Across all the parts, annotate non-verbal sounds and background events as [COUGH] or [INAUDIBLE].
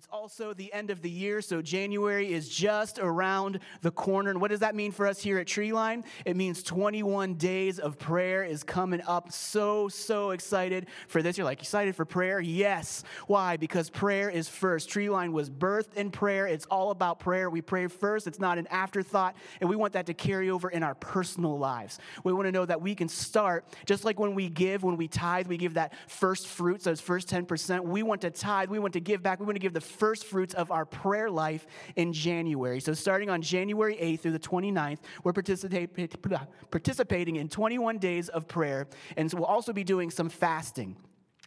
It's also the end of the year, so January is just around the corner. And what does that mean for us here at Treeline? It means 21 days of prayer is coming up. So, so excited for this. You're like, excited for prayer? Yes. Why? Because prayer is first. Treeline was birthed in prayer. It's all about prayer. We pray first, it's not an afterthought. And we want that to carry over in our personal lives. We want to know that we can start, just like when we give, when we tithe, we give that first fruits, those first 10%. We want to tithe, we want to give back, we want to give the the first fruits of our prayer life in January. So, starting on January 8th through the 29th, we're participating in 21 days of prayer. And so, we'll also be doing some fasting.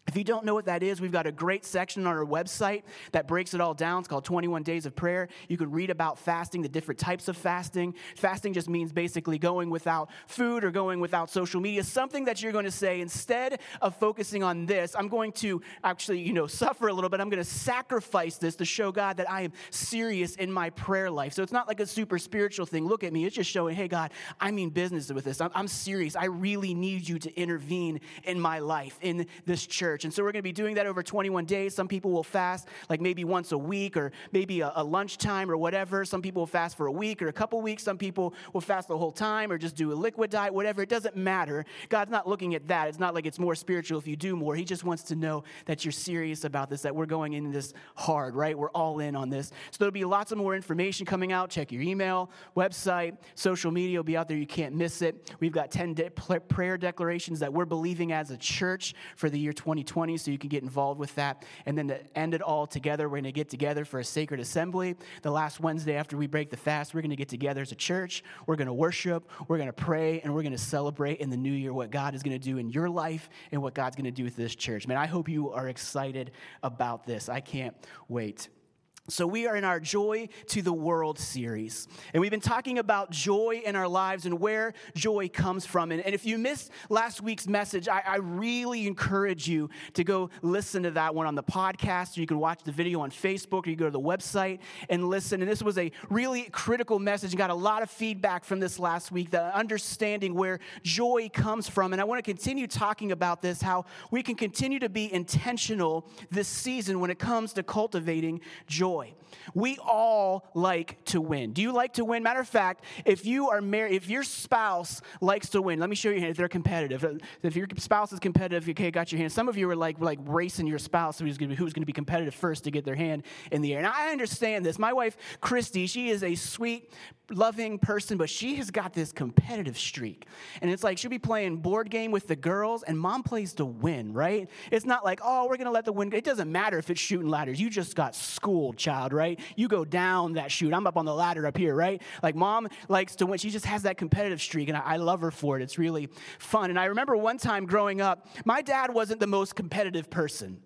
If you don't know what that is, we've got a great section on our website that breaks it all down. It's called 21 Days of Prayer. You can read about fasting, the different types of fasting. Fasting just means basically going without food or going without social media, something that you're going to say, instead of focusing on this, I'm going to actually, you know, suffer a little bit. I'm going to sacrifice this to show God that I am serious in my prayer life. So it's not like a super spiritual thing. Look at me. It's just showing, hey, God, I mean business with this. I'm, I'm serious. I really need you to intervene in my life, in this church church. And so we're going to be doing that over 21 days. Some people will fast like maybe once a week or maybe a, a lunchtime or whatever. Some people will fast for a week or a couple weeks. Some people will fast the whole time or just do a liquid diet, whatever. It doesn't matter. God's not looking at that. It's not like it's more spiritual if you do more. He just wants to know that you're serious about this, that we're going in this hard, right? We're all in on this. So there'll be lots of more information coming out. Check your email, website, social media will be out there. You can't miss it. We've got 10 de- prayer declarations that we're believing as a church for the year 2020. 2020 so you can get involved with that. And then to end it all together, we're going to get together for a sacred assembly. The last Wednesday after we break the fast, we're going to get together as a church. We're going to worship, we're going to pray, and we're going to celebrate in the new year what God is going to do in your life and what God's going to do with this church. Man, I hope you are excited about this. I can't wait. So, we are in our Joy to the World series. And we've been talking about joy in our lives and where joy comes from. And, and if you missed last week's message, I, I, really encourage you to go listen to that one on the podcast, or you can watch the video on Facebook, or you go to the website and listen. And this was a really critical message and got a lot of feedback from this last week, the understanding where joy comes from. And I want to continue talking about this, how we can continue to be intentional this season when it comes to cultivating joy joy. We all like to win. Do you like to win? Matter of fact, if you are married, if your spouse likes to win, let me show you if they're competitive. If your spouse is competitive, okay, got your hand. Some of you are like like racing your spouse who's going to be, competitive first to get their hand in the air. And I understand this. My wife, Christy, she is a sweet, loving person, but she has got this competitive streak. And it's like she'll be playing board game with the girls, and mom plays to win, right? It's not like, oh, we're going to let the win. It doesn't matter if it's Chutes and Ladders. You just got schooled, child, right? You go down that chute. I'm up on the ladder up here, right? Like mom likes to win. She just has that competitive streak, and I, I love her for it. It's really fun. And I remember one time growing up, my dad wasn't the most competitive person.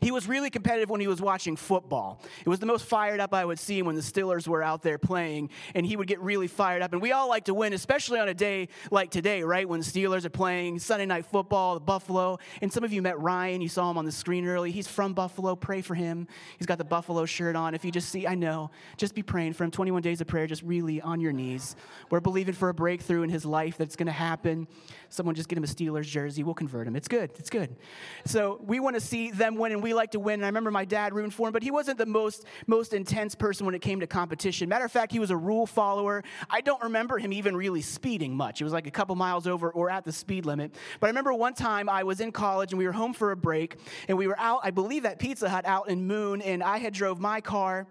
He was really competitive when he was watching football. It was the most fired up I would see when the Steelers were out there playing, and he would get really fired up. And we all like to win, especially on a day like today, right? When the Steelers are playing Sunday Night Football, the Buffalo. And some of you met Ryan. You saw him on the screen early. He's from Buffalo. Pray for him. He's got the Buffalo shirt on. If you just see, I know, just be praying for him. 21 days of prayer, just really on your knees. We're believing for a breakthrough in his life that's going to happen. Someone just get him a Steelers jersey. We'll convert him. It's good. It's good. So we want to see them win, and we like to win. And I remember my dad rooting for him, but he wasn't the most, most intense person when it came to competition. Matter of fact, he was a rule follower. I don't remember him even really speeding much. It was like a couple miles over or at the speed limit. But I remember one time I was in college and we were home for a break, and we were out, I believe, at Pizza Hut out in Moon, and I had drove my car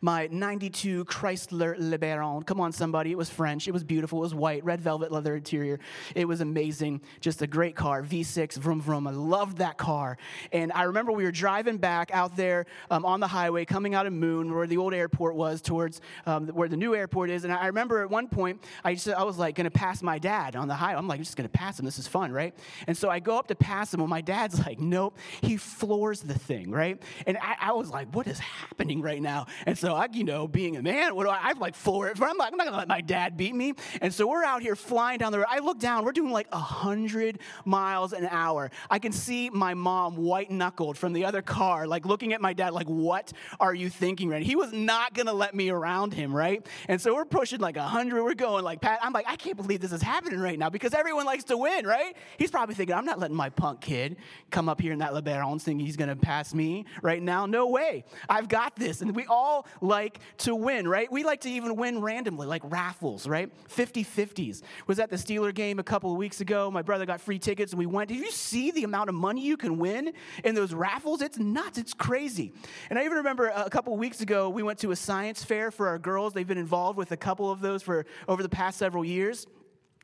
my 92 Chrysler LeBaron. Come on, somebody. It was French. It was beautiful. It was white, red velvet leather interior. It was amazing. Just a great car. V6, vroom, vroom. I loved that car. And I remember we were driving back out there um, on the highway, coming out of Moon, where the old airport was, towards um, where the new airport is. And I remember at one point, I, just, I was like going to pass my dad on the highway. I'm like, I'm just going to pass him. This is fun, right? And so I go up to pass him, and my dad's [LAUGHS] like, nope. He floors the thing, right? And I, I was like, what is happening right now? And so I, you know, being a man, what do I, I like floor it. I'm like, I'm not gonna let my dad beat me. And so we're out here flying down the road. I look down, we're doing like a hundred miles an hour. I can see my mom white knuckled from the other car, like looking at my dad, like, what are you thinking right? He was not gonna let me around him, right? And so we're pushing like a hundred. We're going like Pat. I'm like, I can't believe this is happening right now because everyone likes to win, right? He's probably thinking, I'm not letting my punk kid come up here in that LeBaron thinking he's gonna pass me right now. No way. I've got this. And we all like to win, right? We like to even win randomly, like raffles, right? 50 50s. Was at the Steeler game a couple of weeks ago. My brother got free tickets and we went. Did you see the amount of money you can win in those raffles? It's nuts. It's crazy. And I even remember a couple of weeks ago, we went to a science fair for our girls. They've been involved with a couple of those for over the past several years.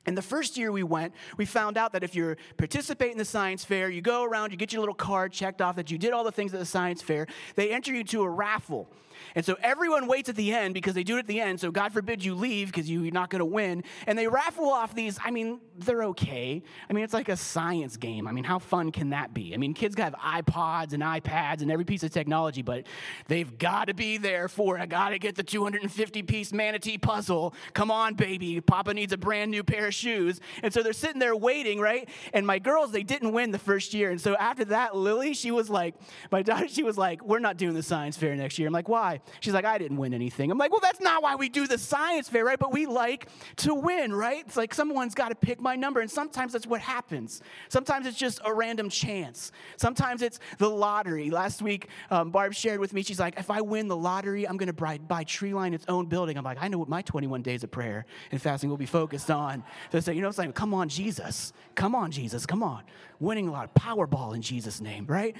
And the first year we went, we found out that if you participate in the science fair, you go around, you get your little card checked off that you did all the things at the science fair, they enter you to a raffle. And so everyone waits at the end because they do it at the end. So God forbid you leave because you're not going to win. And they raffle off these. I mean, they're okay. I mean, it's like a science game. I mean, how fun can that be? I mean, kids have iPods and iPads and every piece of technology, but they've got to be there for it. I got to get the 250 piece manatee puzzle. Come on, baby. Papa needs a brand new pair of shoes. And so they're sitting there waiting, right? And my girls, they didn't win the first year. And so after that, Lily, she was like, my [LAUGHS] daughter, she was like, we're not doing the science fair next year. I'm like, why? She's like, I didn't win anything. I'm like, well, that's not why we do the science fair, right? But we like to win, right? It's like someone's got to pick my number. And sometimes that's what happens. Sometimes it's just a random chance. Sometimes it's the lottery. Last week, um, Barb shared with me, she's like, if I win the lottery, I'm going to buy, buy Treeline its own building. I'm like, I know what my 21 days of prayer and fasting will be focused on. So say, you know, what I'm saying? come on, Jesus. Come on, Jesus. Come on. Winning a lot of Powerball in Jesus' name, right?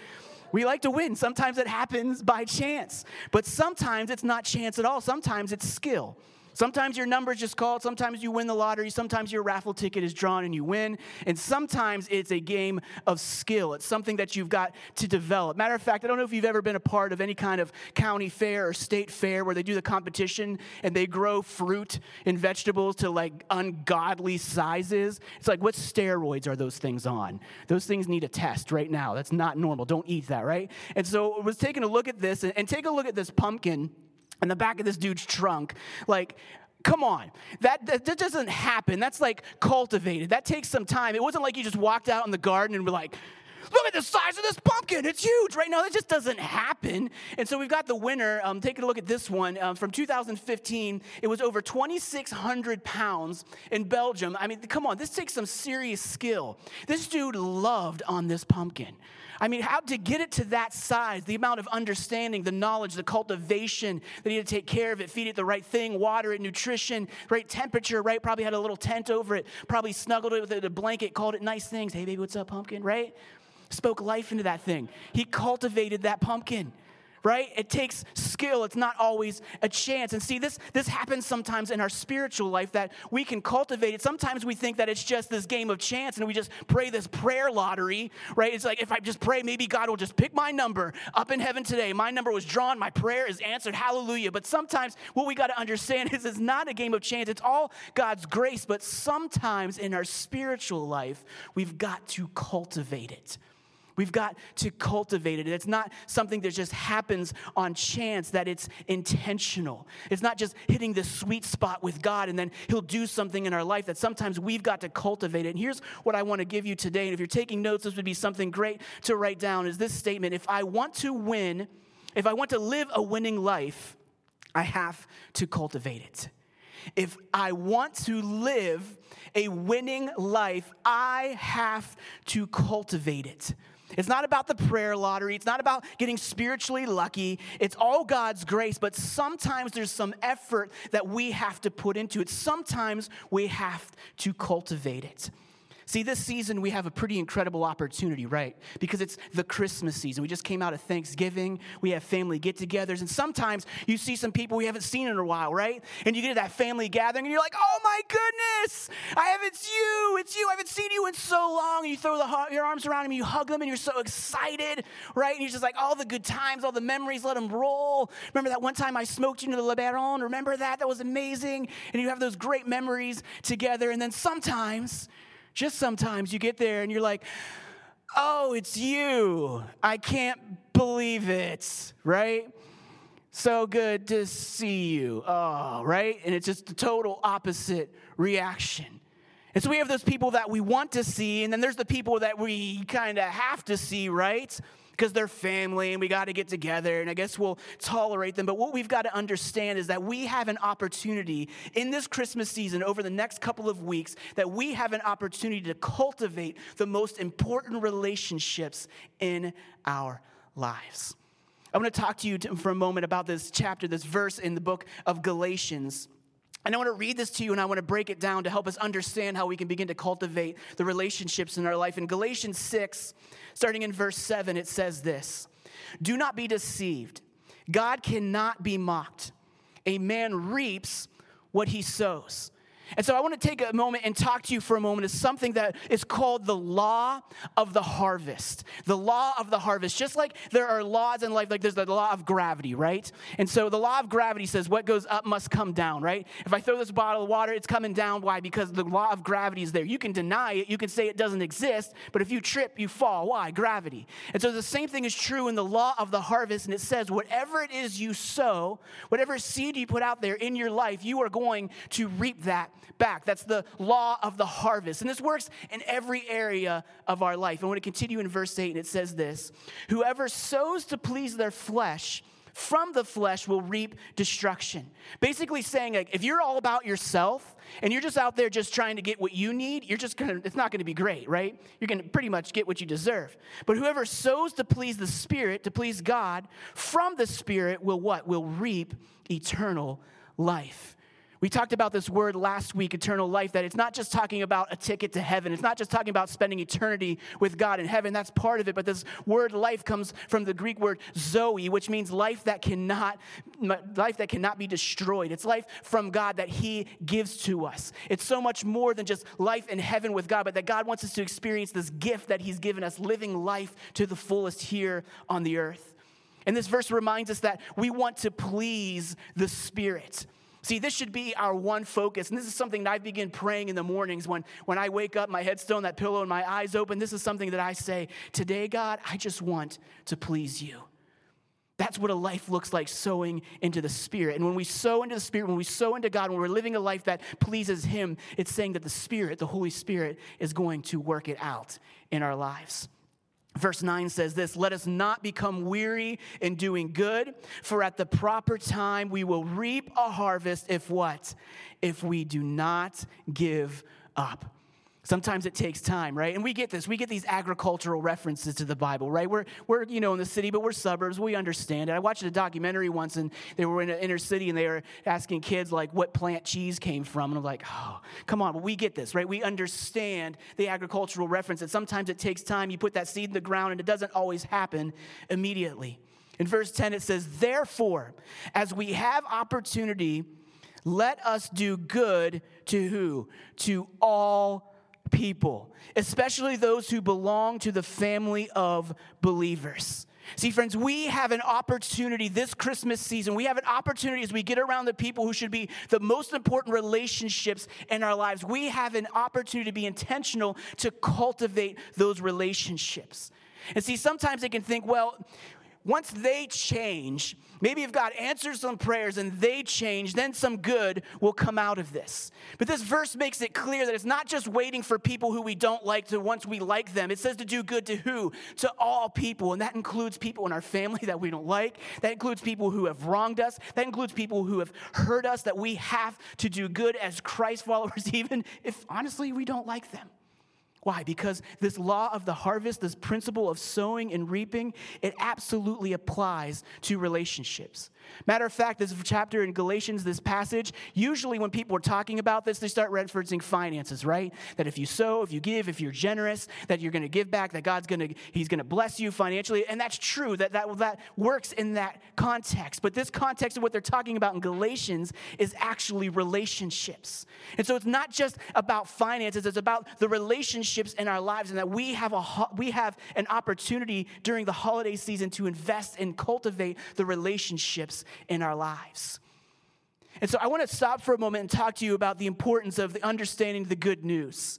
We like to win. Sometimes it happens by chance, but sometimes it's not chance at all. Sometimes it's skill. Sometimes your number is just called, sometimes you win the lottery, sometimes your raffle ticket is drawn and you win, and sometimes it's a game of skill. It's something that you've got to develop. Matter of fact, I don't know if you've ever been a part of any kind of county fair or state fair where they do the competition and they grow fruit and vegetables to like ungodly sizes. It's like, what steroids are those things on? Those things need a test right now. That's not normal. Don't eat that, right? And so I was taking a look at this and, and take a look at this pumpkin in the back of this dude's trunk. Like, come on. That, that, that, doesn't happen. That's like cultivated. That takes some time. It wasn't like you just walked out in the garden and were like, look at the size of this pumpkin. It's huge right now. That just doesn't happen. And so we've got the winner. Um, taking a look at this one um, from 2015. It was over 2,600 pounds in Belgium. I mean, come on, this takes some serious skill. This dude loved on this pumpkin. I mean, how to get it to that size, the amount of understanding, the knowledge, the cultivation that he had to take care of it, feed it the right thing, water it, nutrition, right temperature, right? Probably had a little tent over it, probably snuggled it with a blanket, called it nice things. Hey, baby, what's up, pumpkin, right? Spoke life into that thing. He cultivated that pumpkin right? It takes skill. It's not always a chance. And see, this, this happens sometimes in our spiritual life that we can cultivate it. Sometimes we think that it's just this game of chance and we just pray this prayer lottery, right? It's like if I just pray, maybe God will just pick my number up in heaven today. My number was drawn, my prayer is answered. Hallelujah. But sometimes what we got to understand [LAUGHS] is it's not a game of chance, it's all God's grace. But sometimes in our spiritual life, we've got to cultivate it. We've got to cultivate it. It's not something that just happens on chance, that it's intentional. It's not just hitting the sweet spot with God and then He'll do something in our life, that sometimes we've got to cultivate it. And here's what I want to give you today. And if you're taking notes, this would be something great to write down is this statement If I want to win, if I want to live a winning life, I have to cultivate it. If I want to live a winning life, I have to cultivate it. It's not about the prayer lottery. It's not about getting spiritually lucky. It's all God's grace, but sometimes there's some effort that we have to put into it. Sometimes we have to cultivate it. See, this season we have a pretty incredible opportunity, right? Because it's the Christmas season. We just came out of Thanksgiving. We have family get togethers. And sometimes you see some people we haven't seen in a while, right? And you get to that family gathering and you're like, oh my goodness, I haven't, it's you, it's you. I haven't seen you in so long. And you throw the, your arms around them, you hug them, and you're so excited, right? And you're just like, all the good times, all the memories, let them roll. Remember that one time I smoked you into the LeBaron? Remember that? That was amazing. And you have those great memories together. And then sometimes, just sometimes you get there and you're like, oh, it's you. I can't believe it, right? So good to see you. Oh, right? And it's just the total opposite reaction. And so we have those people that we want to see, and then there's the people that we kind of have to see, right? Because they're family and we got to get together, and I guess we'll tolerate them. But what we've got to understand is that we have an opportunity in this Christmas season over the next couple of weeks that we have an opportunity to cultivate the most important relationships in our lives. I want to talk to you for a moment about this chapter, this verse in the book of Galatians. And I want to read this to you and I want to break it down to help us understand how we can begin to cultivate the relationships in our life. In Galatians 6, starting in verse 7, it says this Do not be deceived. God cannot be mocked. A man reaps what he sows. And so I want to take a moment and talk to you for a moment of something that is called the law of the harvest. The law of the harvest. Just like there are laws in life, like there's the law of gravity, right? And so the law of gravity says what goes up must come down, right? If I throw this bottle of water, it's coming down. Why? Because the law of gravity is there. You can deny it, you can say it doesn't exist, but if you trip, you fall. Why? Gravity. And so the same thing is true in the law of the harvest, and it says whatever it is you sow, whatever seed you put out there in your life, you are going to reap that back. That's the law of the harvest. And this works in every area of our life. I want to continue in verse 8, and it says this Whoever sows to please their flesh, from the flesh will reap destruction. Basically saying like if you're all about yourself and you're just out there just trying to get what you need, you're just gonna it's not gonna be great, right? You're gonna pretty much get what you deserve. But whoever sows to please the Spirit, to please God, from the Spirit will what? Will reap eternal life. We talked about this word last week, eternal life, that it's not just talking about a ticket to heaven. It's not just talking about spending eternity with God in heaven. That's part of it. But this word life comes from the Greek word zoe, which means life that cannot, life that cannot be destroyed. It's life from God that He gives to us. It's so much more than just life in heaven with God, but that God wants us to experience this gift that He's given us, living life to the fullest here on the earth. And this verse reminds us that we want to please the Spirit. See, this should be our one focus. And this is something that I begin praying in the mornings when, when I wake up, my head still on that pillow and my eyes open. This is something that I say, Today, God, I just want to please you. That's what a life looks like sowing into the Spirit. And when we sow into the Spirit, when we sow into God, when we're living a life that pleases Him, it's saying that the Spirit, the Holy Spirit, is going to work it out in our lives. Verse 9 says this Let us not become weary in doing good, for at the proper time we will reap a harvest if what? If we do not give up. Sometimes it takes time, right? And we get this. We get these agricultural references to the Bible, right? We're, we're you know, in the city, but we're suburbs. We understand it. I watched a documentary once, and they were in an inner city, and they were asking kids, like, what plant cheese came from. And I'm like, oh, come on. But we get this, right? We understand the agricultural reference. And sometimes it takes time. You put that seed in the ground, and it doesn't always happen immediately. In verse 10, it says, Therefore, as we have opportunity, let us do good to who? To all people, especially those who belong to the family of believers. See, friends, we have an opportunity this Christmas season. We have an opportunity as we get around the people who should be the most important relationships in our lives. We have an opportunity to be intentional to cultivate those relationships. And see, sometimes they can think, well, once they change, maybe if God answers some prayers and they change, then some good will come out of this. But this verse makes it clear that it's not just waiting for people who we don't like to once we like them. It says to do good to who? To all people. And that includes people in our family that we don't like. That includes people who have wronged us. That includes people who have hurt us, that we have to do good as Christ followers, [LAUGHS] even if honestly we don't like them. Why? Because this law of the harvest, this principle of sowing and reaping, it absolutely applies to relationships. Matter of fact, this chapter in Galatians, this passage, usually when people are talking about this, they start referencing finances, right? That if you sow, if you give, if you're generous, that you're going to give back, that God's going to, He's going to bless you financially. And that's true, that, that that works in that context. But this context of what they're talking about in Galatians is actually relationships. And so it's not just about finances, it's about the relationships in our lives and that we have, a, we have an opportunity during the holiday season to invest and cultivate the relationships in our lives. And so I want to stop for a moment and talk to you about the importance of the understanding the good news.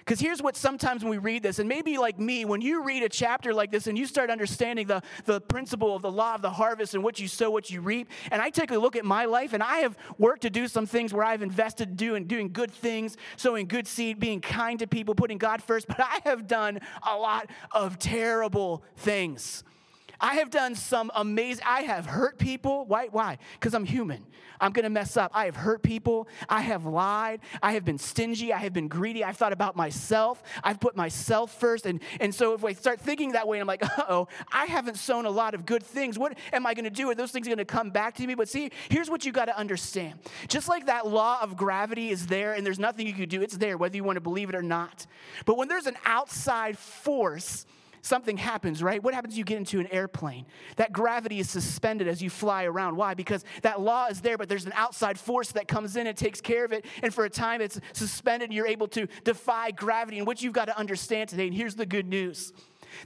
Because here's what sometimes when we read this, and maybe like me, when you read a chapter like this and you start understanding the, the principle of the law of the harvest and what you sow, what you reap, and I take a look at my life and I have worked to do some things where I've invested doing, doing good things, sowing good seed, being kind to people, putting God first, but I have done a lot of terrible things. I have done some amazing, I have hurt people. Why? Why? Because I'm human. I'm gonna mess up. I have hurt people. I have lied. I have been stingy. I have been greedy. I've thought about myself. I've put myself first. And, and so if I start thinking that way, I'm like, oh, I haven't sown a lot of good things. What am I gonna do? Are those things gonna come back to me? But see, here's what you gotta understand. Just like that law of gravity is there and there's nothing you can do, it's there, whether you wanna believe it or not. But when there's an outside force, something happens, right? What happens you get into an airplane? That gravity is suspended as you fly around. Why? Because that law is there, but there's an outside force that comes in and takes care of it. And for a time it's suspended, and you're able to defy gravity. And what you've got to understand today, and here's the good news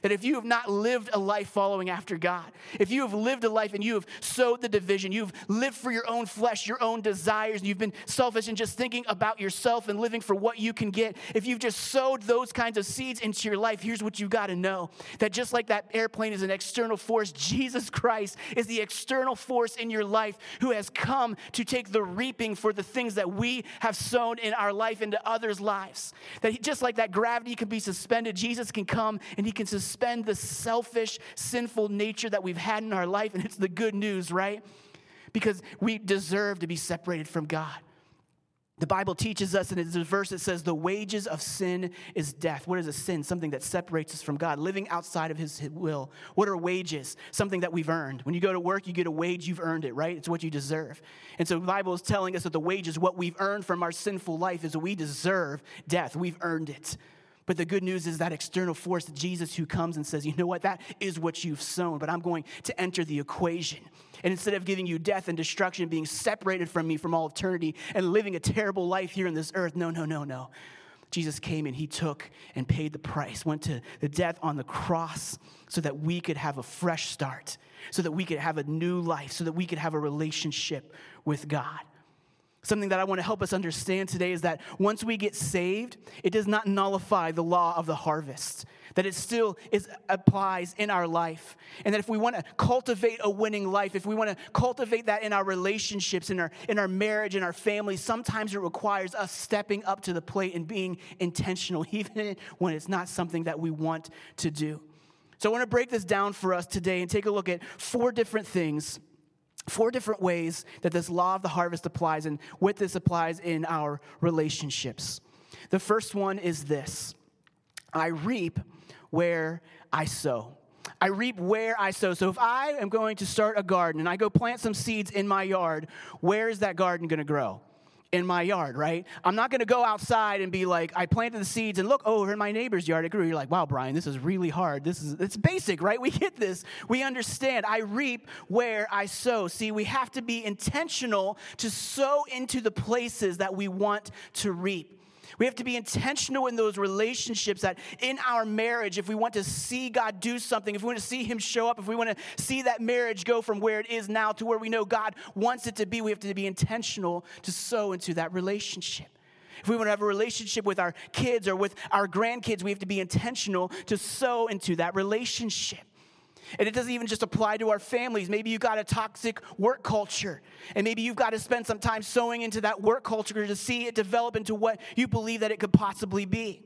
that if you have not lived a life following after God, if you have lived a life and you have sowed the division, you've lived for your own flesh, your own desires, and you've been selfish and just thinking about yourself and living for what you can get, if you've just sowed those kinds of seeds into your life, here's what you've got to know that just like that airplane is an external force, [LAUGHS] Jesus Christ is the external force in your life who has come to take the reaping for the things that we have sown in our life into others' lives. That just like that gravity can be suspended, Jesus can come and he can suspend the selfish, sinful nature that we've had in our life. And it's the good news, right? Because we deserve to be separated from God. The Bible teaches us, and it's a verse that says, The wages of sin is death. What is a sin? Something that separates us from God, living outside of His will. What are wages? Something that we've earned. When you go to work, you get a wage, you've earned it, right? It's what you deserve. And so the Bible is telling us that the wages, what we've earned from our sinful life, is we deserve death. We've earned it. But the good news is that external force, Jesus who comes and says, you know what, that is what you've sown, but I'm going to enter the equation. And instead of giving you death and destruction, being separated from me from all eternity and living a terrible life here in this earth, no, no, no, no. Jesus came and he took and paid the price, went to the death on the cross so that we could have a fresh start, so that we could have a new life, so that we could have a relationship with God. Something that I want to help us understand today is that once we get saved, it does not nullify the law of the harvest. That it still is, applies in our life. And that if we want to cultivate a winning life, if we want to cultivate that in our relationships, in our, in our marriage, in our family, sometimes it requires us stepping up to the plate and being intentional, [LAUGHS] even when it's not something that we want to do. So I want to break this down for us today and take a look at four different things four different ways that this law of the harvest applies and what this applies in our relationships. The first one is this I reap where I sow. I reap where I sow. So if I am going to start a garden and I go plant some seeds in my yard, where is that garden going to grow? In my yard, right? I'm not gonna go outside and be like, I planted the seeds and look oh, over in my neighbor's yard, it grew. You're like, wow, Brian, this is really hard. This is it's basic, right? We get this. We understand. I reap where I sow. See, we have to be intentional to sow into the places that we want to reap. We have to be intentional in those relationships that in our marriage, if we want to see God do something, if we want to see Him show up, if we want to see that marriage go from where it is now to where we know God wants it to be, we have to be intentional to sow into that relationship. If we want to have a relationship with our kids or with our grandkids, we have to be intentional to sow into that relationship. And it doesn't even just apply to our families. Maybe you got a toxic work culture, and maybe you've got to spend some time sowing into that work culture to see it develop into what you believe that it could possibly be.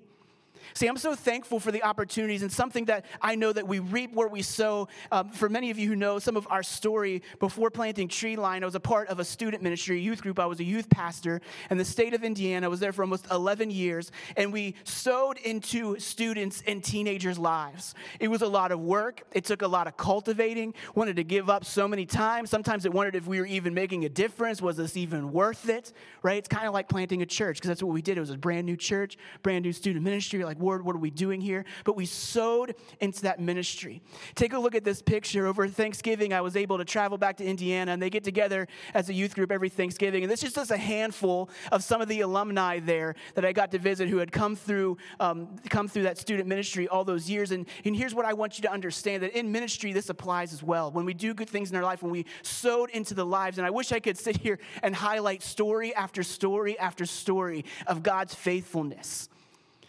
See, I'm so thankful for the opportunities and something that I know that we reap where we sow. Um, for many of you who know some of our story, before planting Treeline, I was a part of a student ministry, youth group. I was a youth pastor in the state of Indiana. I was there for almost 11 years, and we sowed into students and teenagers' lives. It was a lot of work. It took a lot of cultivating. Wanted to give up so many times. Sometimes it wondered if we were even making a difference. Was this even worth it? Right? It's kind of like planting a church because that's what we did. It was a brand new church, brand new student ministry. Like like, Lord, what are we doing here? But we sowed into that ministry. Take a look at this picture. Over Thanksgiving, I was able to travel back to Indiana, and they get together as a youth group every Thanksgiving. And this is just a handful of some of the alumni there that I got to visit who had come through, um, come through that student ministry all those years. And, and here's what I want you to understand that in ministry, this applies as well. When we do good things in our life, when we sowed into the lives, and I wish I could sit here and highlight story after story after story of God's faithfulness.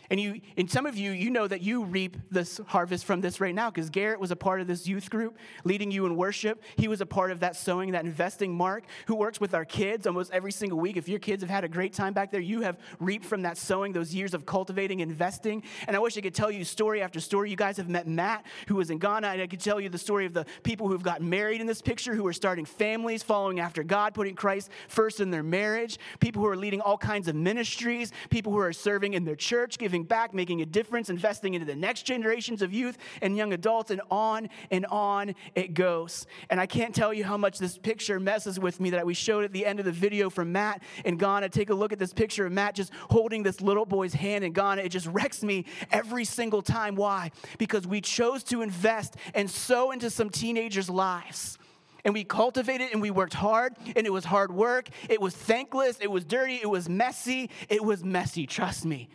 And you, and some of you, you know that you reap this harvest from this right now because Garrett was a part of this youth group leading you in worship. He was a part of that sowing, that investing. Mark, who works with our kids almost every single week. If your kids have had a great time back there, you have reaped from that sowing, those years of cultivating, investing. And I wish I could tell you story after story. You guys have met Matt, who was in Ghana, and I could tell you the story of the people who've gotten married in this picture, who are starting families, following after God, putting Christ first in their marriage, people who are leading all kinds of ministries, people who are serving in their church, giving giving back, making a difference, investing into the next generations of youth and young adults, and on and on it goes. And I can't tell you how much this picture messes with me that we showed at the end of the video from Matt and Ghana. Take a look at this picture of Matt just holding this little boy's hand in Ghana. It just wrecks me every single time. Why? Because we chose to invest and sow into some teenagers' lives and we cultivated and we worked hard and it was hard work it was thankless it was dirty it was messy it was messy trust me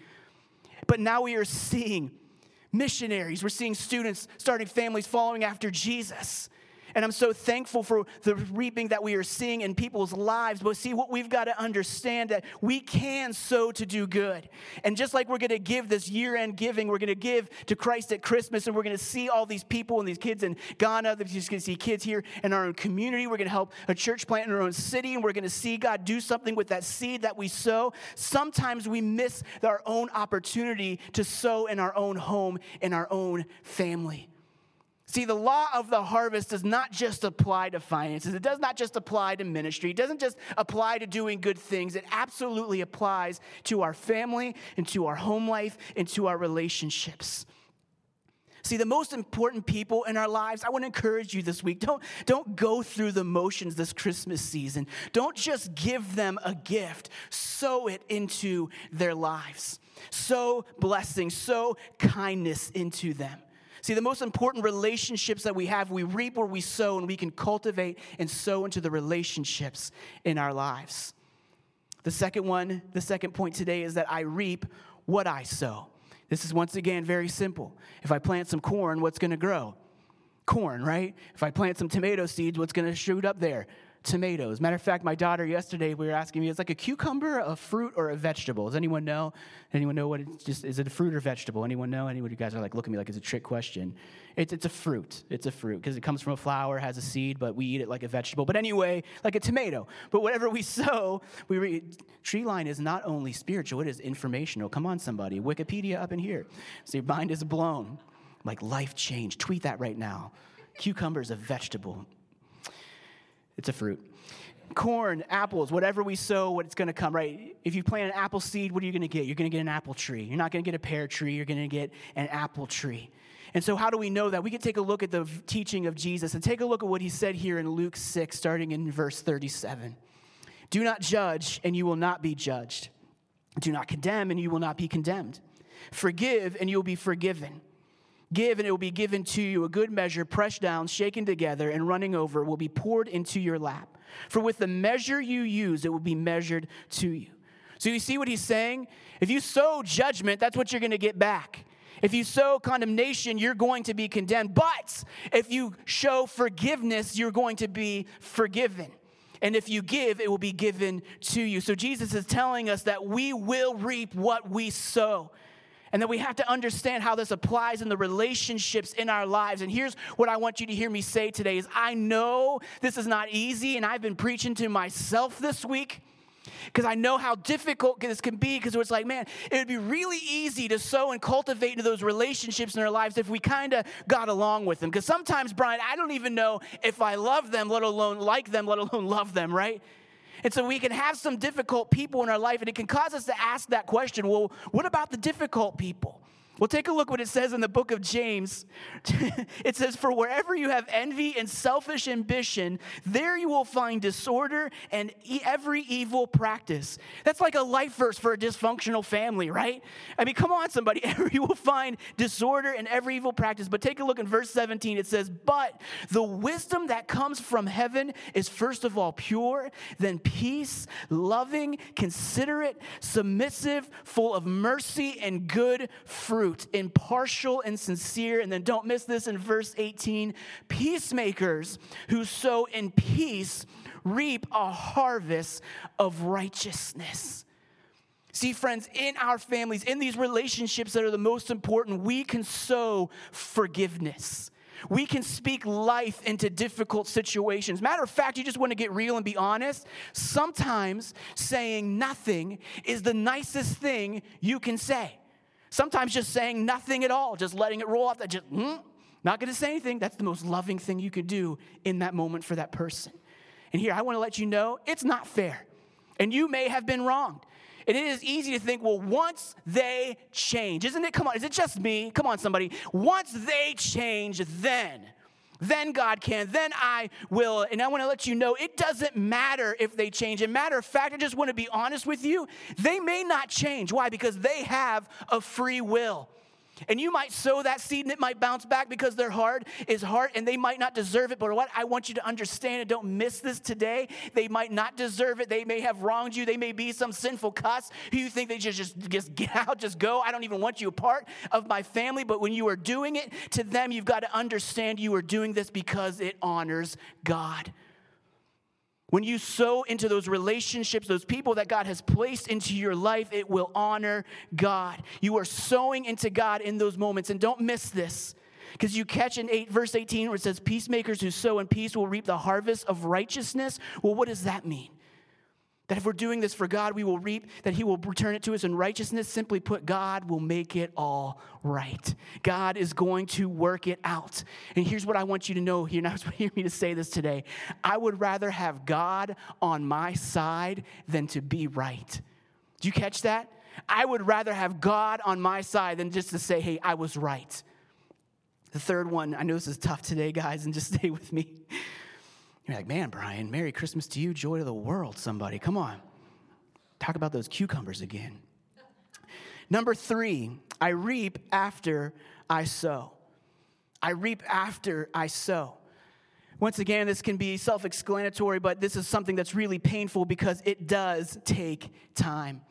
but now we are seeing missionaries, we're seeing students starting families following after Jesus. And I'm so thankful for the reaping that we are seeing in people's lives. But see, what we've got to understand that we can sow to do good. And just like we're going to give this year end giving, we're going to give to Christ at Christmas, and we're going to see all these people and these kids in Ghana, we're just going to see kids here in our own community. We're going to help a church plant in our own city, and we're going to see God do something with that seed that we sow. Sometimes we miss our own opportunity to sow in our own home, in our own family. See, the law of the harvest does not just apply to finances. It does not just apply to ministry. It doesn't just apply to doing good things. It absolutely applies to our family and to our home life and to our relationships. See, the most important people in our lives, I want to encourage you this week. Don't, don't go through the motions this Christmas season. Don't just give them a gift, sow it into their lives. Sow blessing, sow kindness into them. See, the most important relationships that we have, we reap where we sow, and we can cultivate and sow into the relationships in our lives. The second one, the second point today is that I reap what I sow. This is once again very simple. If I plant some corn, what's going to grow? Corn, right? If I plant some tomato seeds, what's going to shoot up there? Tomatoes. Matter of fact, my daughter yesterday, we were asking me, it's like a cucumber, a fruit, or a vegetable? Does anyone know? Anyone know what it's just, is it a fruit or vegetable? Anyone know? Anyone you guys are like looking at me like it's a trick question. It's, it's a fruit. It's a fruit because it comes from a flower, has a seed, but we eat it like a vegetable. But anyway, like a tomato. But whatever we [LAUGHS] sow, we read. Treeline is not only spiritual, it is informational. Come on, somebody. Wikipedia up in here. So your mind is blown. Like life change. Tweet that right now. Cucumber is a vegetable. It's a fruit. Corn, apples, whatever we sow, what it's going to come, right? If you plant an apple seed, what are you going to get? You're going to get an apple tree. You're not going to get a pear tree, you're going to get an apple tree. And so, how do we know that? We can take a look at the teaching of Jesus and take a look at what he said here in Luke 6, starting in verse 37. Do not judge, and you will not be judged. Do not condemn, and you will not be condemned. Forgive, and you will be forgiven. Give, and it will be given to you. A good measure, pressed down, shaken together, and running over, will be poured into your lap. For with the measure you use, it will be measured to you. So you see what he's saying? If you sow judgment, that's what you're going to get back. If you sow condemnation, you're going to be condemned. But if you show forgiveness, you're going to be forgiven. And if you give, it will be given to you. So Jesus is telling us that we will reap what we sow and that we have to understand how this applies in the relationships in our lives. And here's what I want you to hear me say today is I know this is not easy and I've been preaching to myself this week because I know how difficult this can be because it's like, man, it would be really easy to sow and cultivate into those relationships in our lives if we kind of got along with them. Because sometimes, Brian, I don't even know if I love them, let alone like them, let alone love them, right? And so we can have some difficult people in our life, and it can cause us to ask that question well, what about the difficult people? Well, take a look what it says in the book of James. [LAUGHS] it says, For wherever you have envy and selfish ambition, there you will find disorder and every evil practice. That's like a life verse for a dysfunctional family, right? I mean, come on, somebody. [LAUGHS] you will find disorder and every evil practice. But take a look in verse 17. It says, But the wisdom that comes from heaven is first of all pure, then peace, loving, considerate, submissive, full of mercy and good fruit fruit, impartial and sincere. And then don't miss this in verse 18 peacemakers who sow in peace reap a harvest of righteousness. See, friends, in our families, in these relationships that are the most important, we can sow forgiveness. We can speak life into difficult situations. Matter of fact, you just want to get real and be honest. Sometimes saying nothing is the nicest thing you can say. Sometimes just saying nothing at all, just letting it roll off, that just, mm, not going to say anything, that's the most loving thing you could do in that moment for that person. And here, I want to let you know it's not fair. And you may have been wronged. And It is easy to think, well, once they change, isn't it? Come on, is it just me? Come on, somebody. Once they change, then, then God can, then I will. And I want to let you know it doesn't matter if they change. And matter of fact, I just want to be honest with you, they may not change. Why? Because they have a free will. And you might sow that seed and it might bounce back because their heart is hard and they might not deserve it. But what I want you to understand and don't miss this today, they might not deserve it. They may have wronged you. They may be some sinful cuss who you think they just, just, just get [LAUGHS] out, just go. I don't even want you a part of my family. But when you are doing it to them, you've got to understand you are doing this because it honors God. When you sow into those relationships, those people that God has placed into your life, it will honor God. You are sowing into God in those moments. And don't miss this. Because you catch in 8, verse 18 where it says, Peacemakers who sow in peace will reap the harvest of righteousness. Well, what does that mean? That if we're doing this for God, we will reap, that He will return it to us in righteousness. Simply put, God will make it all right. God is going to work it out. And here's what I want you to know. You're not hear me to say this today. I would rather have God on my side than to be right. Do you catch that? I would rather have God on my side than just to say, hey, I was right. The third one, I know this is tough today, guys, and just [LAUGHS] stay with me. You're like, man, Brian, Merry Christmas to you, joy to the world, somebody. Come on. Talk about those cucumbers again. Number three, I reap after I sow. I reap after I sow. Once again, this can be self explanatory, but this is something that's really painful because it does take time.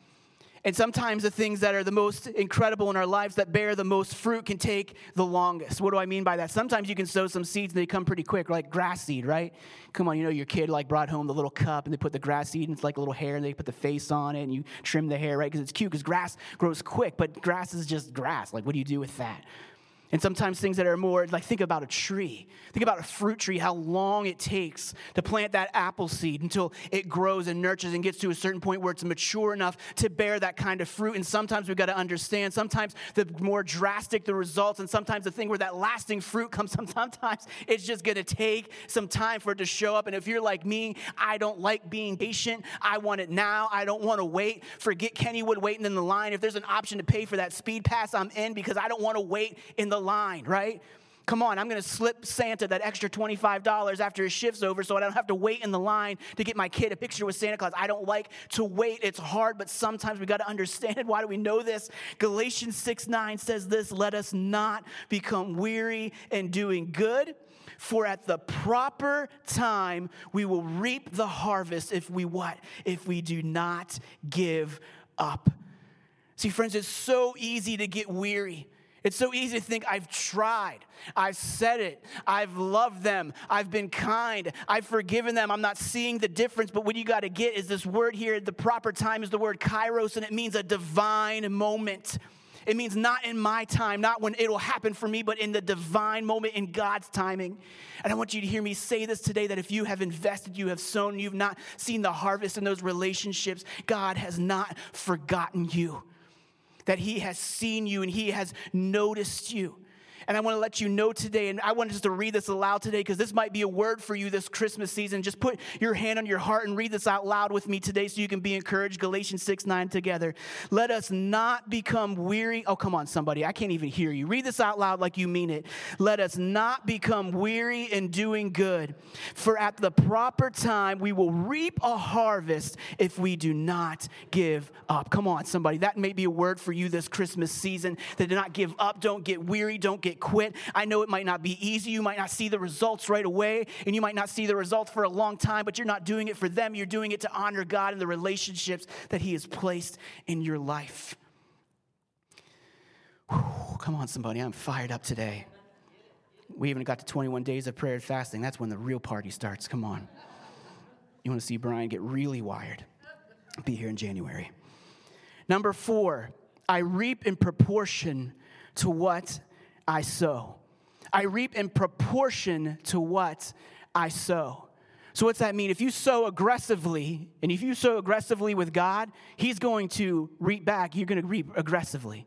And sometimes the things that are the most incredible in our lives that bear the most fruit can take the longest. What do I mean by that? Sometimes you can sow some seeds and they come pretty quick, like grass seed, right? Come on, you know, your kid like brought home the little cup and they put the grass seed and it's like a little hair and they put the face on it and you trim the hair, right? Because it's cute because grass grows quick, but grass is just grass. Like, what do you do with that? And sometimes things that are more like think about a tree. Think about a fruit tree, how long it takes to plant that apple seed until it grows and nurtures and gets to a certain point where it's mature enough to bear that kind of fruit. And sometimes we've got to understand, sometimes the more drastic the results, and sometimes the thing where that lasting fruit comes, [LAUGHS] sometimes it's just going to take some time for it to show up. And if you're like me, I don't like being patient. I want it now. I don't want to wait. Forget Kennywood waiting in the line. If there's an option to pay for that speed pass, I'm in because I don't want to wait in the line, right? Come on, I'm gonna slip Santa that extra $25 after his shift's over so I don't have to wait in the line to get my kid a picture with Santa Claus. I don't like to wait. It's hard, but sometimes we gotta understand it. Why do we know this? Galatians 6 9 says this let us not become weary in doing good. For at the proper time we will reap the harvest if we what? If we do not give up. See, friends, it's so easy to get weary. It's so easy to think, I've tried, I've said it, I've loved them, I've been kind, I've forgiven them, I'm not seeing the difference. But what you got to get is this word here, the proper time is the word kairos, and it means a divine moment. It means not in my time, not when it'll happen for me, but in the divine moment, in God's timing. And I want you to hear me say this today that if you have invested, you have sown, you've not seen the harvest in those relationships, God has not forgotten you that He has seen you and He has noticed you. And I want to let you know today, and I want just to read this aloud today because this might be a word for you this Christmas season. Just put your hand on your heart and read this out loud with me today so you can be encouraged. Galatians 6 9 together. Let us not become weary. Oh, come on, somebody. I can't even hear you. Read this out loud like you mean it. Let us not become weary in doing good, for at the proper time we will reap a harvest if we do not give up. Come on, somebody. That may be a word for you this Christmas season that do not give up, don't get weary, don't get quit. I know it might not be easy. You might not see the results right away, and you might not see the results for a long time, but you're not doing it for them. You're doing it to honor God and the relationships that He has placed in your life. Whew, come on, somebody. I'm fired up today. We even got to 21 days of prayer and fasting. That's when the real party starts. Come on. You want to see Brian get really wired? Be here in January. Number four, I reap in proportion to what I sow. I reap in proportion to what I sow. So, what's that mean? If you sow aggressively, and if you sow aggressively with God, He's going to reap back. You're going to reap aggressively.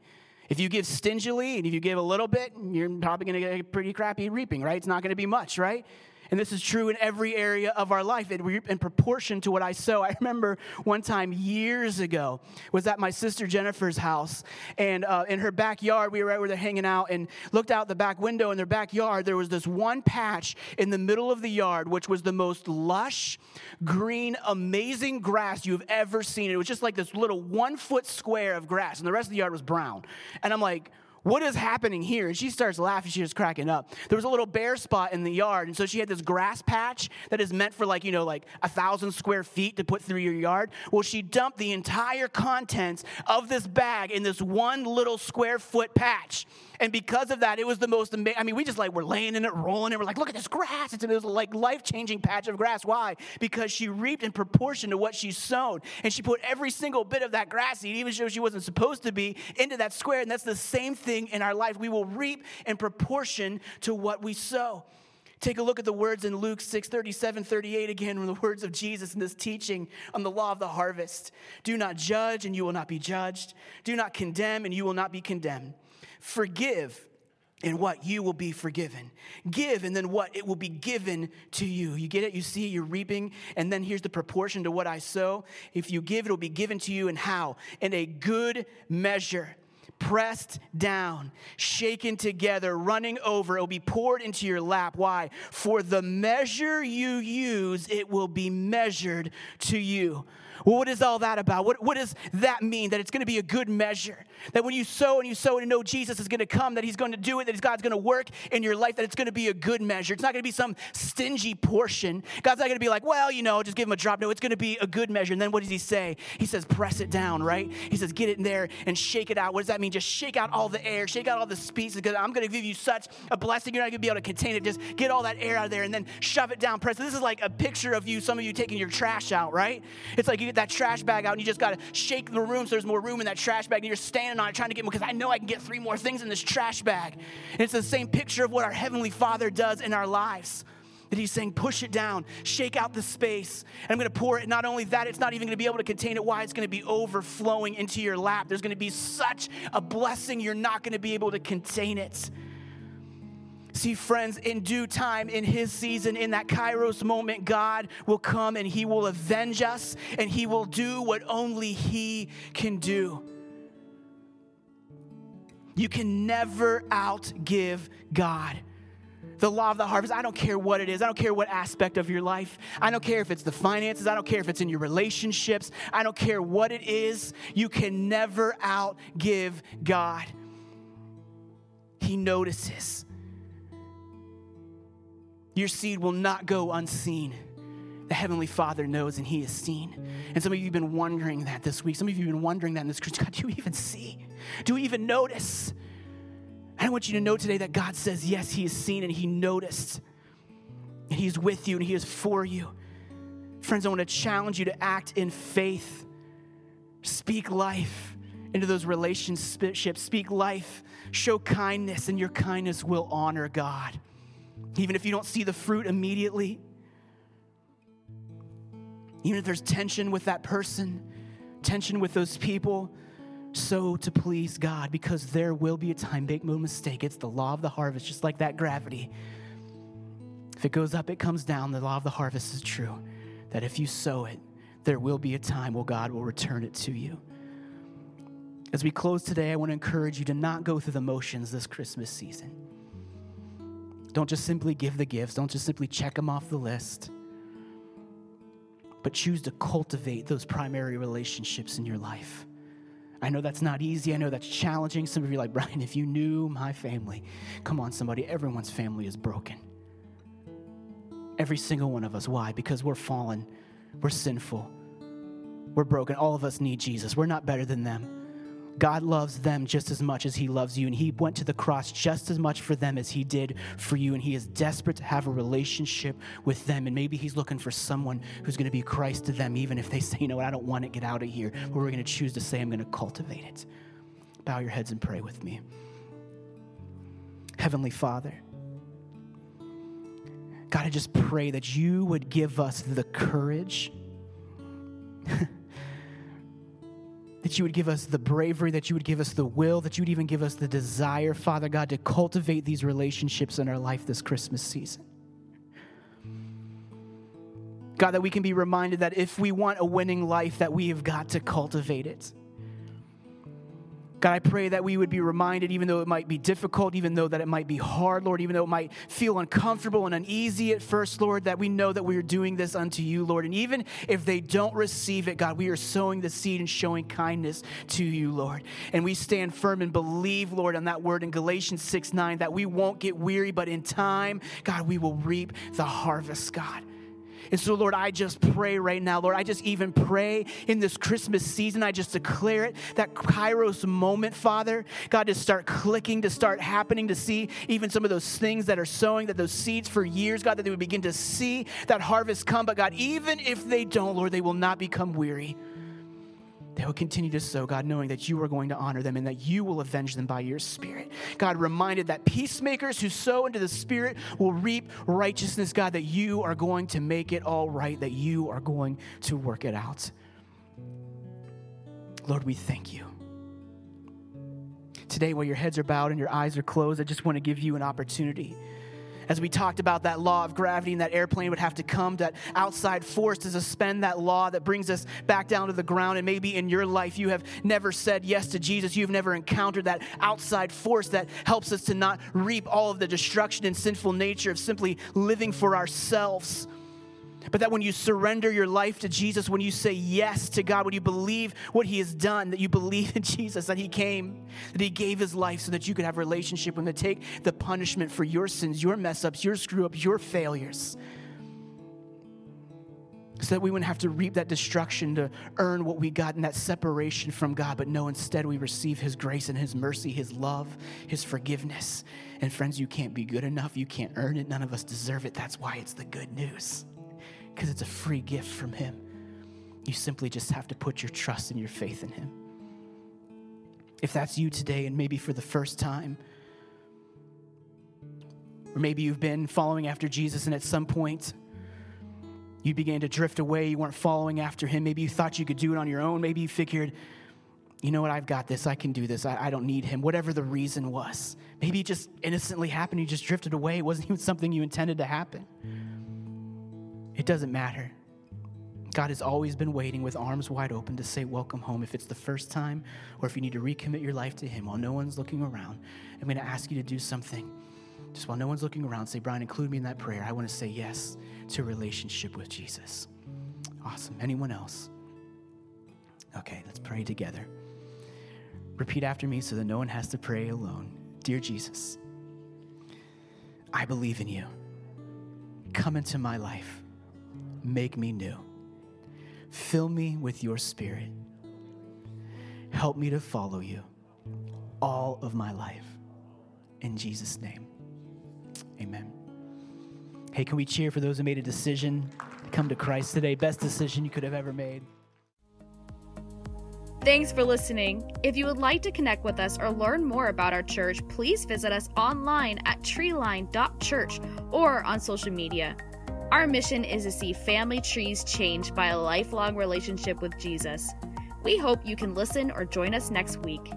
If you give stingily and if you give a little bit, you're probably going to get a pretty crappy reaping, right? It's not going to be much, right? And this is true in every area of our life in proportion to what I sow. I remember one time years ago was at my sister Jennifer's house, and uh, in her backyard, we were right where they're hanging out, and looked out the back window in their backyard. There was this one patch in the middle of the yard, which was the most lush, green, amazing grass you've ever seen. It was just like this little one foot square of grass, and the rest of the yard was brown. And I'm like, what is happening here? And she starts laughing. She's cracking up. There was a little bare spot in the yard. And so she had this grass patch that is meant for like, you know, like a thousand square feet to put through your yard. Well, she dumped the entire contents of this bag in this one little square foot patch. And because of that, it was the most amazing. I mean, we just like were laying in it, rolling it. We're like, look at this grass. It's, it was like life changing patch of grass. Why? Because she reaped in proportion to what she sown. And she put every single bit of that grass seed, even though she wasn't supposed to be, into that square. And that's the same thing in our life. We will reap in proportion to what we sow. Take a look at the words in Luke 6 37, 38 again, from the words of Jesus in this teaching on the law of the harvest. Do not judge, and you will not be judged. Do not condemn, and you will not be condemned. Forgive, and what you will be forgiven. Give, and then what it will be given to you. You get it? You see, you're reaping, and then here's the proportion to what I sow. If you give, it will be given to you, and how? In a good measure pressed down, shaken together, running over. It will be poured into your lap. Why? For the measure you use, it will be measured to you. Well, what is all that about? What, what does that mean? That it's going to be a good measure. That when you sow and you sow and know Jesus is going to come, that He's going to do it, that God's going to work in your life, that it's going to be a good measure. It's not going to be some stingy portion. God's not going to be like, well, you know, just give Him a drop. No, it's going to be a good measure. And then what does He say? He says, press it down, right? He says, get it in there and shake it out. What does that mean? Just shake out all the air, shake out all the species, because I'm going to give you such a blessing. You're not going to be able to contain it. Just get all that air out of there and then shove it down. Press. This is like a picture of you, some of you taking your trash out, right? It's like you get that trash bag out and you just got to shake the room so there's more room in that trash bag and you're standing on it trying to get more because I know I can get three more things in this trash bag. And it's the same picture of what our Heavenly Father does in our lives. That he's saying, push it down, shake out the space. And I'm gonna pour it. Not only that, it's not even gonna be able to contain it. Why? It's gonna be overflowing into your lap. There's gonna be such a blessing, you're not gonna be able to contain it. See, friends, in due time, in His season, in that Kairos moment, God will come and He will avenge us and He will do what only He can do. You can never outgive God. The law of the harvest, I don't care what it is. I don't care what aspect of your life. I don't care if it's the finances. I don't care if it's in your relationships. I don't care what it is. You can never outgive God. He notices. Your seed will not go unseen. The Heavenly Father knows and He is seen. And some of you have been wondering that this week. Some of you have been wondering that in this Christian God, do you even see? Do we even notice? I want you to know today that God says, yes, He is seen and He noticed. And He's with you and He is for you. Friends, I want to challenge you to act in faith. Speak life into those relationships. Speak life. Show kindness, and your kindness will honor God even if you don't see the fruit immediately, even if there's tension with that person, tension with those people, so to please God, because there will be a time, make no mistake, it's the law of the harvest, just like that gravity. If it goes up, it comes down. The law of the harvest is true. That if you sow it, there will be a time where God will return it to you. As we close today, I want to encourage you to not go through the motions this Christmas season. Don't just simply give the gifts, don't just simply check them off the list, but choose to cultivate those primary relationships in your life. I know that's not easy. I know that's challenging. Some of you are like, Brian, if you knew my family, come on, somebody, everyone's family is broken. Every single one of us. Why? Because we're fallen, we're sinful, we're broken. All of us need Jesus. We're not better than them. God loves them just as much as He loves you, and He went to the cross just as much for them as He did for you, and He is desperate to have a relationship with them. And maybe He's looking for someone who's going to be Christ to them, even if they [LAUGHS] say, you know what, I don't want to get out of here, but we're going to choose to say, I'm going to cultivate it. Bow your heads and pray with me. Heavenly Father, God, I just pray that you would give us the courage. [LAUGHS] that you would give us the bravery, that you would give us the will, that you would even give us the desire, Father God, to cultivate these relationships in our life this Christmas season. God, that we can be reminded that if we want a winning life, that we have got to cultivate it. God, I pray that we would be reminded, even though it might be difficult, even though that it might be hard, Lord, even though it might feel uncomfortable and uneasy at first, Lord, that we know that we are doing this unto you, Lord. And even if they don't receive it, God, we are sowing the seed and showing kindness to you, Lord. And we stand firm and believe, Lord, on that word in Galatians 6 9, that we won't get weary, but in time, God, we will reap the harvest, God. And so, Lord, I just pray right now, Lord, I just even pray in this Christmas season, I just declare it, that Kairos moment, Father, God, to start clicking, to start happening, to see even some of those things that are sowing, that those seeds for years, God, that they would begin to see that harvest come. But God, even if they don't, Lord, they will not become weary they will continue to sow, God, knowing that you are going to honor them and that you will avenge them by your Spirit. God, reminded that peacemakers who sow into the Spirit will reap righteousness, God, that you are going to make it all right, that you are going to work it out. Lord, we thank you. Today, while your heads are bowed and your eyes are closed, I just want to give you an opportunity as we talked about that law of gravity and that airplane would have to come, that outside force to suspend that law that brings us back down to the ground. And maybe in your life you have never said yes to Jesus. You've never encountered that outside force that helps us to not reap all of the destruction and sinful nature of simply living for ourselves. But that when you surrender your life to Jesus, when you say yes to God, when you believe what He has done, that you believe in [LAUGHS] Jesus, that He came, that He gave His life so that you could have a relationship with Him, to take the punishment for your sins, your mess ups, your screw ups, your failures. So that we wouldn't have to reap that destruction to earn what we got in that separation from God, but no, instead we receive His grace and His mercy, His love, His forgiveness. And friends, you can't be good enough. You can't earn it. None of us deserve it. That's why it's the good news because it's a free gift from Him. You simply just have to put your trust and your faith in Him. If that's you today, and maybe for the first time, or maybe you've been following after Jesus and at some point you began to drift away, you weren't following after Him. Maybe you thought you could do it on your own. Maybe you figured, you know what, I've got this, I can do this, I, I don't need Him, whatever the reason was. Maybe it just innocently happened, you just drifted away, it wasn't even something you intended to happen. Doesn't matter. God has always been waiting with arms wide open to say, Welcome home. If it's the first time or if you need to recommit your life to Him while no one's looking around, I'm going to ask you to do something. Just while no one's looking around, say, Brian, include me in that prayer. I want to say yes to relationship with Jesus. Awesome. Anyone else? Okay, let's pray together. Repeat after me so that no one has to pray alone. Dear Jesus, I believe in you. Come into my life make me new. Fill me with your spirit. Help me to follow you all of my life. In Jesus' name, amen. Hey, can we cheer for those who made a decision to come to Christ today? Best decision you could have ever made. Thanks for listening. If you would like to connect with us or learn more about our church, please visit us online at treeline.church or on social media. Our mission is to see family trees changed by a lifelong relationship with Jesus. We hope you can listen or join us next week.